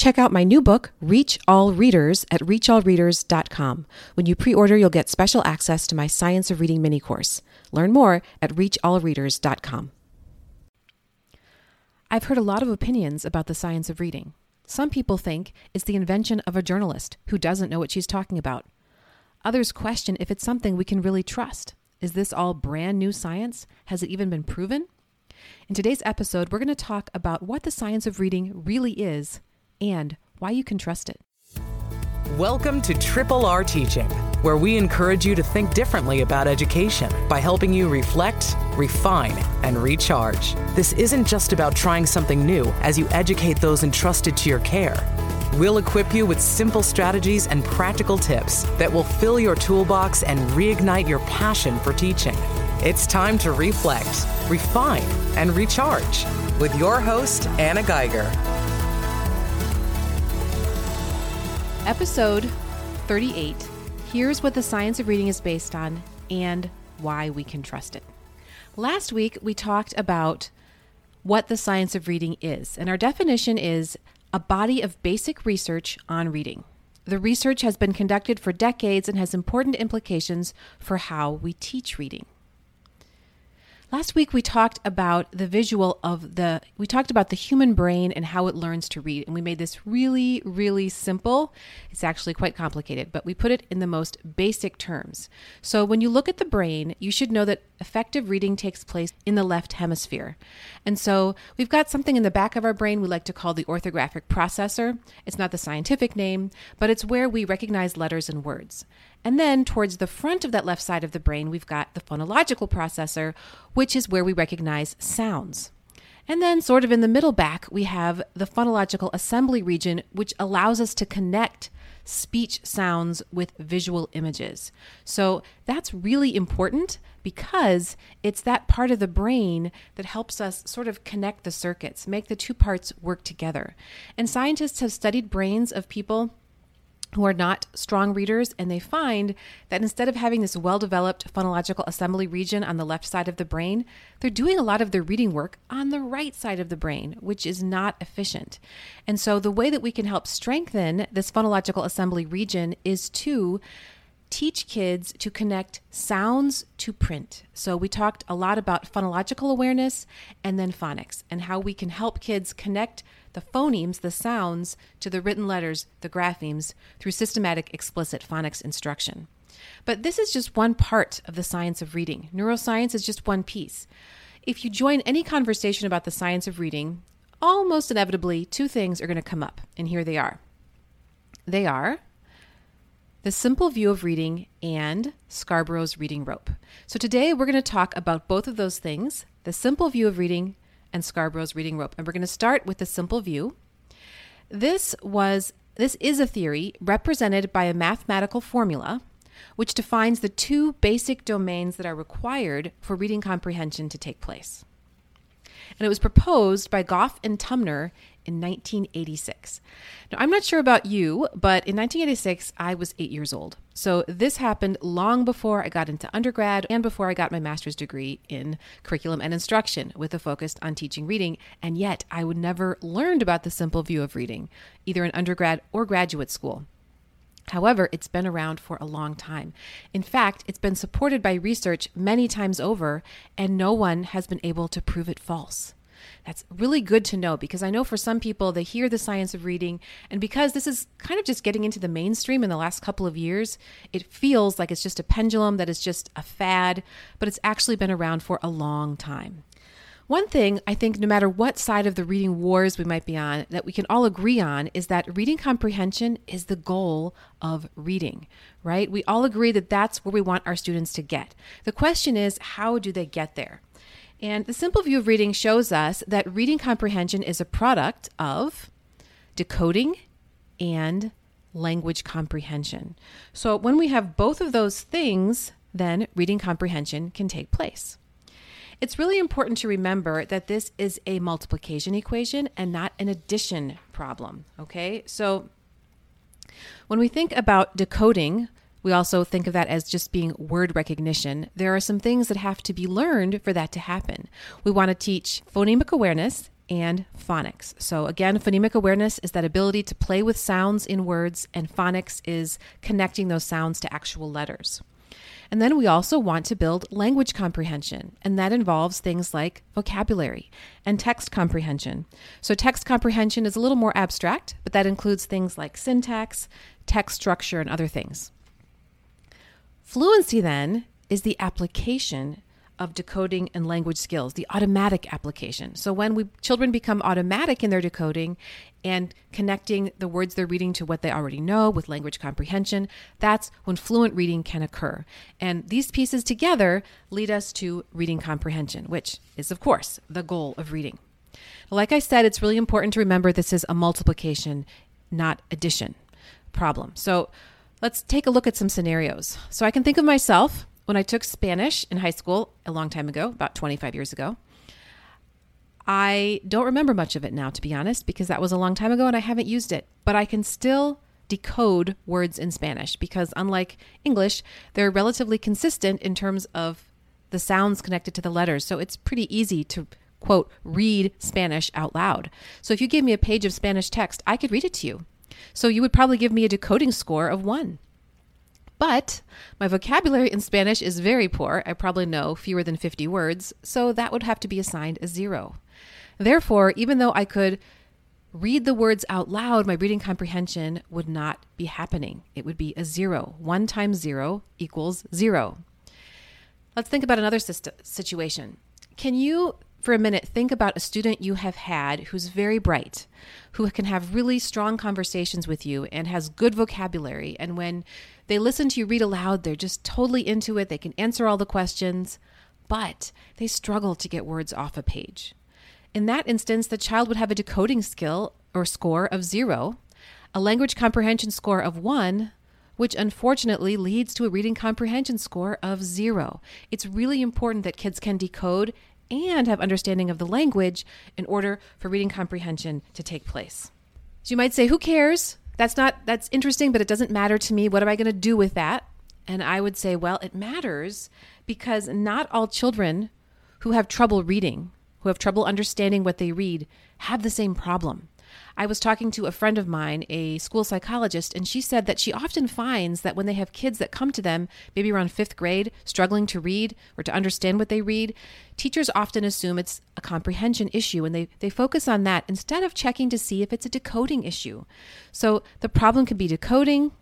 Check out my new book, Reach All Readers, at reachallreaders.com. When you pre order, you'll get special access to my Science of Reading mini course. Learn more at reachallreaders.com. I've heard a lot of opinions about the science of reading. Some people think it's the invention of a journalist who doesn't know what she's talking about. Others question if it's something we can really trust. Is this all brand new science? Has it even been proven? In today's episode, we're going to talk about what the science of reading really is and why you can trust it. Welcome to Triple R Teaching, where we encourage you to think differently about education by helping you reflect, refine, and recharge. This isn't just about trying something new as you educate those entrusted to your care. We'll equip you with simple strategies and practical tips that will fill your toolbox and reignite your passion for teaching. It's time to reflect, refine, and recharge with your host, Anna Geiger. Episode 38 Here's what the science of reading is based on and why we can trust it. Last week, we talked about what the science of reading is, and our definition is a body of basic research on reading. The research has been conducted for decades and has important implications for how we teach reading. Last week we talked about the visual of the we talked about the human brain and how it learns to read and we made this really really simple. It's actually quite complicated, but we put it in the most basic terms. So when you look at the brain, you should know that effective reading takes place in the left hemisphere. And so we've got something in the back of our brain we like to call the orthographic processor. It's not the scientific name, but it's where we recognize letters and words. And then towards the front of that left side of the brain, we've got the phonological processor, which is where we recognize sounds. And then, sort of in the middle back, we have the phonological assembly region, which allows us to connect speech sounds with visual images. So that's really important because it's that part of the brain that helps us sort of connect the circuits, make the two parts work together. And scientists have studied brains of people who are not strong readers, and they find that instead of having this well developed phonological assembly region on the left side of the brain, they're doing a lot of their reading work on the right side of the brain, which is not efficient. And so, the way that we can help strengthen this phonological assembly region is to teach kids to connect sounds to print. So, we talked a lot about phonological awareness and then phonics and how we can help kids connect the phonemes, the sounds, to the written letters, the graphemes, through systematic explicit phonics instruction. But this is just one part of the science of reading. Neuroscience is just one piece. If you join any conversation about the science of reading, almost inevitably two things are going to come up, and here they are. They are the simple view of reading and Scarborough's reading rope. So today we're going to talk about both of those things the simple view of reading and Scarborough's reading rope. And we're going to start with the simple view. This was this is a theory represented by a mathematical formula which defines the two basic domains that are required for reading comprehension to take place. And it was proposed by Gough and Tunmer in 1986. Now, I'm not sure about you, but in 1986, I was eight years old. So this happened long before I got into undergrad and before I got my master's degree in curriculum and instruction with a focus on teaching reading. And yet, I would never learned about the simple view of reading, either in undergrad or graduate school. However, it's been around for a long time. In fact, it's been supported by research many times over, and no one has been able to prove it false. That's really good to know because I know for some people, they hear the science of reading, and because this is kind of just getting into the mainstream in the last couple of years, it feels like it's just a pendulum, that is just a fad, but it's actually been around for a long time. One thing I think, no matter what side of the reading wars we might be on, that we can all agree on is that reading comprehension is the goal of reading, right? We all agree that that's where we want our students to get. The question is, how do they get there? And the simple view of reading shows us that reading comprehension is a product of decoding and language comprehension. So when we have both of those things, then reading comprehension can take place. It's really important to remember that this is a multiplication equation and not an addition problem. Okay, so when we think about decoding, we also think of that as just being word recognition. There are some things that have to be learned for that to happen. We want to teach phonemic awareness and phonics. So, again, phonemic awareness is that ability to play with sounds in words, and phonics is connecting those sounds to actual letters. And then we also want to build language comprehension, and that involves things like vocabulary and text comprehension. So, text comprehension is a little more abstract, but that includes things like syntax, text structure, and other things. Fluency then is the application of decoding and language skills, the automatic application. So when we children become automatic in their decoding and connecting the words they're reading to what they already know with language comprehension, that's when fluent reading can occur. And these pieces together lead us to reading comprehension, which is of course the goal of reading. Like I said, it's really important to remember this is a multiplication, not addition problem. So let's take a look at some scenarios. So I can think of myself when I took Spanish in high school a long time ago, about 25 years ago, I don't remember much of it now, to be honest, because that was a long time ago and I haven't used it. But I can still decode words in Spanish because, unlike English, they're relatively consistent in terms of the sounds connected to the letters. So it's pretty easy to quote, read Spanish out loud. So if you gave me a page of Spanish text, I could read it to you. So you would probably give me a decoding score of one. But my vocabulary in Spanish is very poor. I probably know fewer than 50 words, so that would have to be assigned a zero. Therefore, even though I could read the words out loud, my reading comprehension would not be happening. It would be a zero. One times zero equals zero. Let's think about another situation. Can you for a minute, think about a student you have had who's very bright, who can have really strong conversations with you and has good vocabulary. And when they listen to you read aloud, they're just totally into it. They can answer all the questions, but they struggle to get words off a page. In that instance, the child would have a decoding skill or score of zero, a language comprehension score of one, which unfortunately leads to a reading comprehension score of zero. It's really important that kids can decode and have understanding of the language in order for reading comprehension to take place. So you might say, who cares? That's not that's interesting, but it doesn't matter to me. What am I going to do with that? And I would say, well, it matters because not all children who have trouble reading, who have trouble understanding what they read, have the same problem. I was talking to a friend of mine, a school psychologist, and she said that she often finds that when they have kids that come to them, maybe around fifth grade, struggling to read or to understand what they read, teachers often assume it's a comprehension issue and they, they focus on that instead of checking to see if it's a decoding issue. So the problem could be decoding,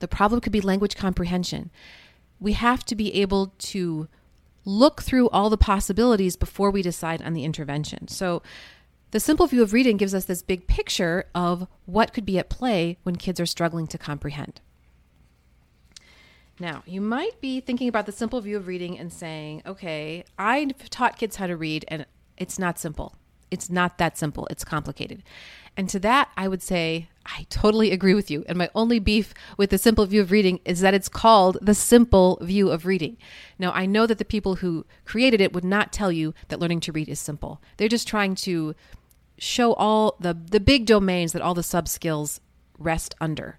the problem could be language comprehension. We have to be able to look through all the possibilities before we decide on the intervention. So the simple view of reading gives us this big picture of what could be at play when kids are struggling to comprehend. Now, you might be thinking about the simple view of reading and saying, okay, I've taught kids how to read and it's not simple. It's not that simple. It's complicated. And to that, I would say, I totally agree with you. And my only beef with the simple view of reading is that it's called the simple view of reading. Now, I know that the people who created it would not tell you that learning to read is simple. They're just trying to show all the the big domains that all the sub skills rest under.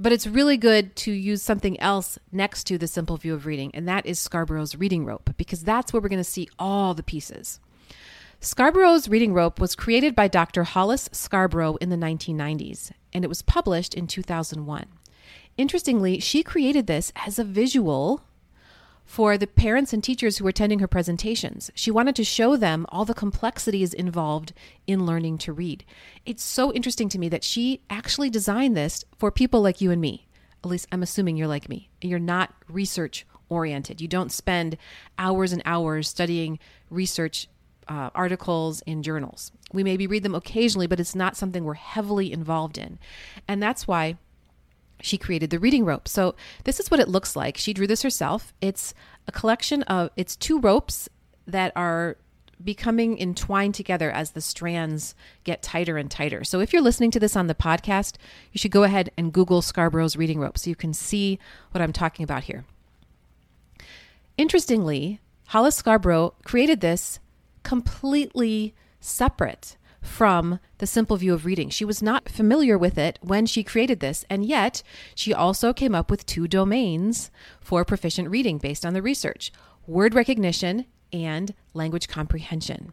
But it's really good to use something else next to the simple view of reading, and that is Scarborough's reading rope, because that's where we're going to see all the pieces. Scarborough's reading rope was created by Dr. Hollis Scarborough in the 1990s, and it was published in 2001. Interestingly, she created this as a visual for the parents and teachers who were attending her presentations. She wanted to show them all the complexities involved in learning to read. It's so interesting to me that she actually designed this for people like you and me. At least I'm assuming you're like me. You're not research oriented. You don't spend hours and hours studying research uh, articles in journals. We maybe read them occasionally, but it's not something we're heavily involved in. And that's why she created the reading rope. So this is what it looks like. She drew this herself. It's a collection of it's two ropes that are becoming entwined together as the strands get tighter and tighter. So if you're listening to this on the podcast, you should go ahead and Google Scarborough's reading rope so you can see what I'm talking about here. Interestingly, Hollis Scarborough created this completely separate from the simple view of reading. She was not familiar with it when she created this, and yet she also came up with two domains for proficient reading based on the research word recognition and language comprehension.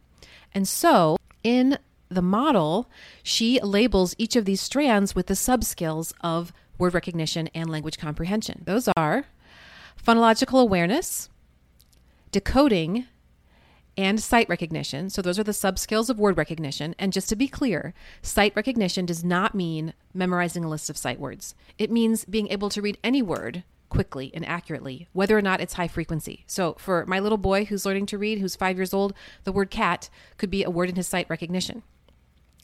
And so in the model, she labels each of these strands with the subskills of word recognition and language comprehension. Those are phonological awareness, decoding, and sight recognition. So, those are the subskills of word recognition. And just to be clear, sight recognition does not mean memorizing a list of sight words, it means being able to read any word quickly and accurately, whether or not it's high frequency. So, for my little boy who's learning to read, who's five years old, the word cat could be a word in his sight recognition.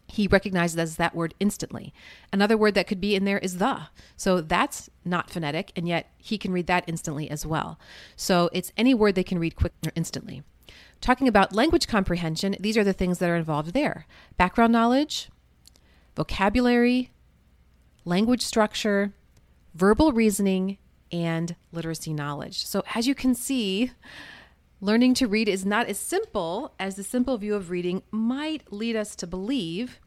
He recognizes that word instantly. Another word that could be in there is the. So that's not phonetic, and yet he can read that instantly as well. So it's any word they can read quick or instantly. Talking about language comprehension, these are the things that are involved there background knowledge, vocabulary, language structure, verbal reasoning, and literacy knowledge. So, as you can see, learning to read is not as simple as the simple view of reading might lead us to believe.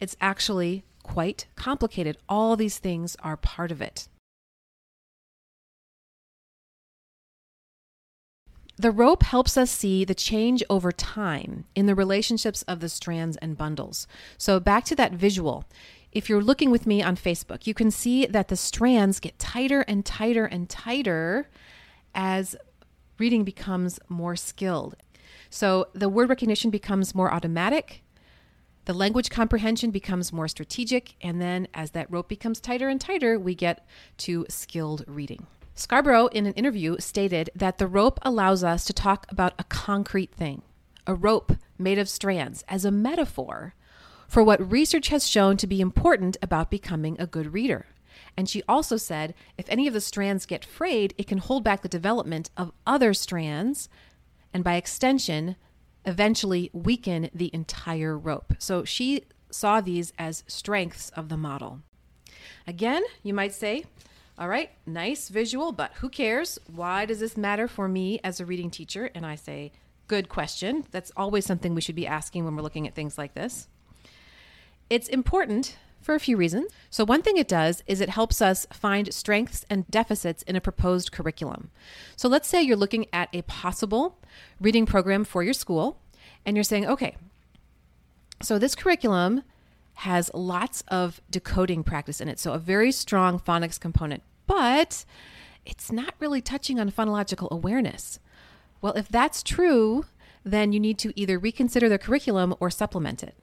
It's actually quite complicated. All these things are part of it. The rope helps us see the change over time in the relationships of the strands and bundles. So, back to that visual. If you're looking with me on Facebook, you can see that the strands get tighter and tighter and tighter as reading becomes more skilled. So, the word recognition becomes more automatic, the language comprehension becomes more strategic, and then as that rope becomes tighter and tighter, we get to skilled reading. Scarborough, in an interview, stated that the rope allows us to talk about a concrete thing, a rope made of strands, as a metaphor for what research has shown to be important about becoming a good reader. And she also said if any of the strands get frayed, it can hold back the development of other strands, and by extension, eventually weaken the entire rope. So she saw these as strengths of the model. Again, you might say, all right, nice visual, but who cares? Why does this matter for me as a reading teacher? And I say, good question. That's always something we should be asking when we're looking at things like this. It's important for a few reasons. So, one thing it does is it helps us find strengths and deficits in a proposed curriculum. So, let's say you're looking at a possible reading program for your school, and you're saying, okay, so this curriculum has lots of decoding practice in it, so a very strong phonics component, but it's not really touching on phonological awareness. Well, if that's true, then you need to either reconsider the curriculum or supplement it.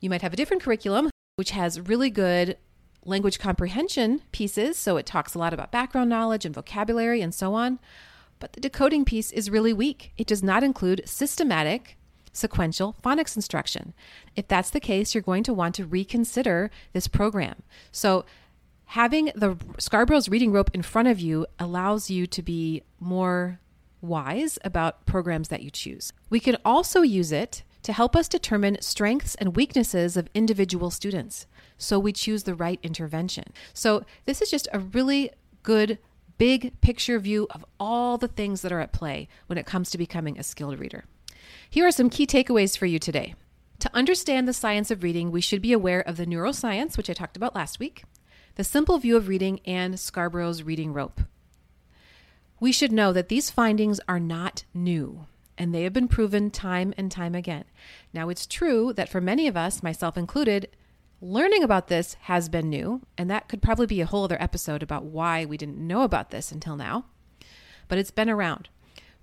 You might have a different curriculum which has really good language comprehension pieces, so it talks a lot about background knowledge and vocabulary and so on. But the decoding piece is really weak. It does not include systematic sequential phonics instruction. If that's the case, you're going to want to reconsider this program. So, having the Scarborough's reading rope in front of you allows you to be more wise about programs that you choose. We can also use it to help us determine strengths and weaknesses of individual students so we choose the right intervention. So, this is just a really good big picture view of all the things that are at play when it comes to becoming a skilled reader. Here are some key takeaways for you today. To understand the science of reading, we should be aware of the neuroscience, which I talked about last week, the simple view of reading, and Scarborough's reading rope. We should know that these findings are not new and they have been proven time and time again. Now, it's true that for many of us, myself included, learning about this has been new, and that could probably be a whole other episode about why we didn't know about this until now, but it's been around.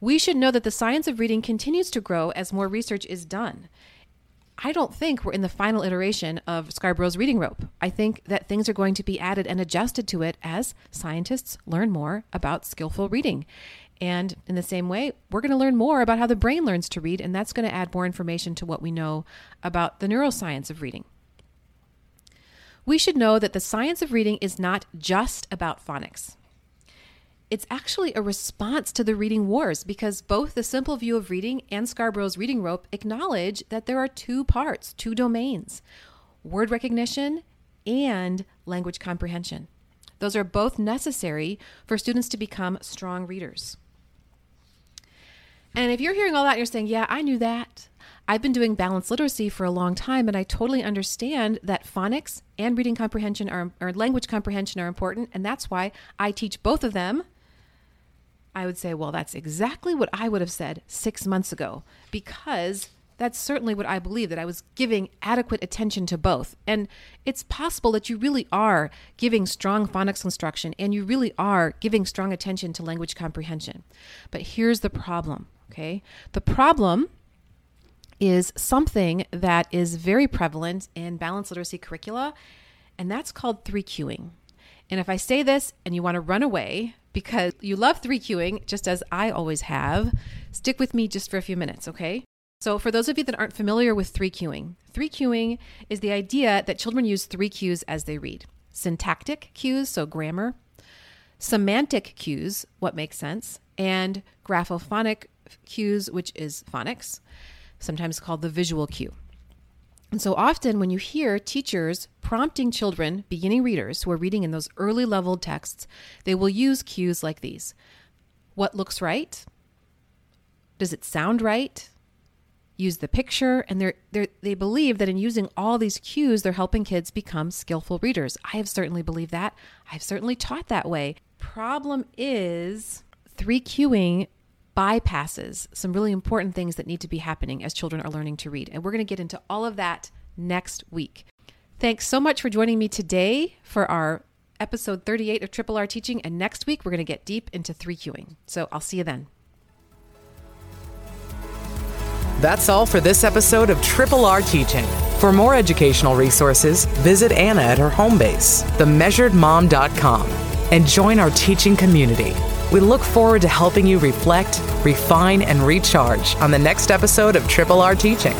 We should know that the science of reading continues to grow as more research is done. I don't think we're in the final iteration of Scarborough's reading rope. I think that things are going to be added and adjusted to it as scientists learn more about skillful reading. And in the same way, we're going to learn more about how the brain learns to read, and that's going to add more information to what we know about the neuroscience of reading. We should know that the science of reading is not just about phonics. It's actually a response to the reading wars because both the simple view of reading and Scarborough's reading rope acknowledge that there are two parts, two domains word recognition and language comprehension. Those are both necessary for students to become strong readers. And if you're hearing all that, and you're saying, Yeah, I knew that. I've been doing balanced literacy for a long time, and I totally understand that phonics and reading comprehension are, or language comprehension are important, and that's why I teach both of them. I would say, well, that's exactly what I would have said six months ago because that's certainly what I believe that I was giving adequate attention to both. And it's possible that you really are giving strong phonics instruction and you really are giving strong attention to language comprehension. But here's the problem, okay? The problem is something that is very prevalent in balanced literacy curricula, and that's called three cueing. And if I say this and you want to run away because you love three cueing, just as I always have, stick with me just for a few minutes, okay? So, for those of you that aren't familiar with three cueing, three cueing is the idea that children use three cues as they read syntactic cues, so grammar, semantic cues, what makes sense, and graphophonic cues, which is phonics, sometimes called the visual cue. And so often, when you hear teachers prompting children, beginning readers who are reading in those early level texts, they will use cues like these What looks right? Does it sound right? Use the picture. And they're, they're, they believe that in using all these cues, they're helping kids become skillful readers. I have certainly believed that. I've certainly taught that way. Problem is, three cueing bypasses some really important things that need to be happening as children are learning to read. And we're going to get into all of that next week. Thanks so much for joining me today for our episode 38 of Triple R Teaching. And next week, we're going to get deep into three cueing. So I'll see you then. That's all for this episode of Triple R Teaching. For more educational resources, visit Anna at her home base, themeasuredmom.com, and join our teaching community. We look forward to helping you reflect, refine, and recharge on the next episode of Triple R Teaching.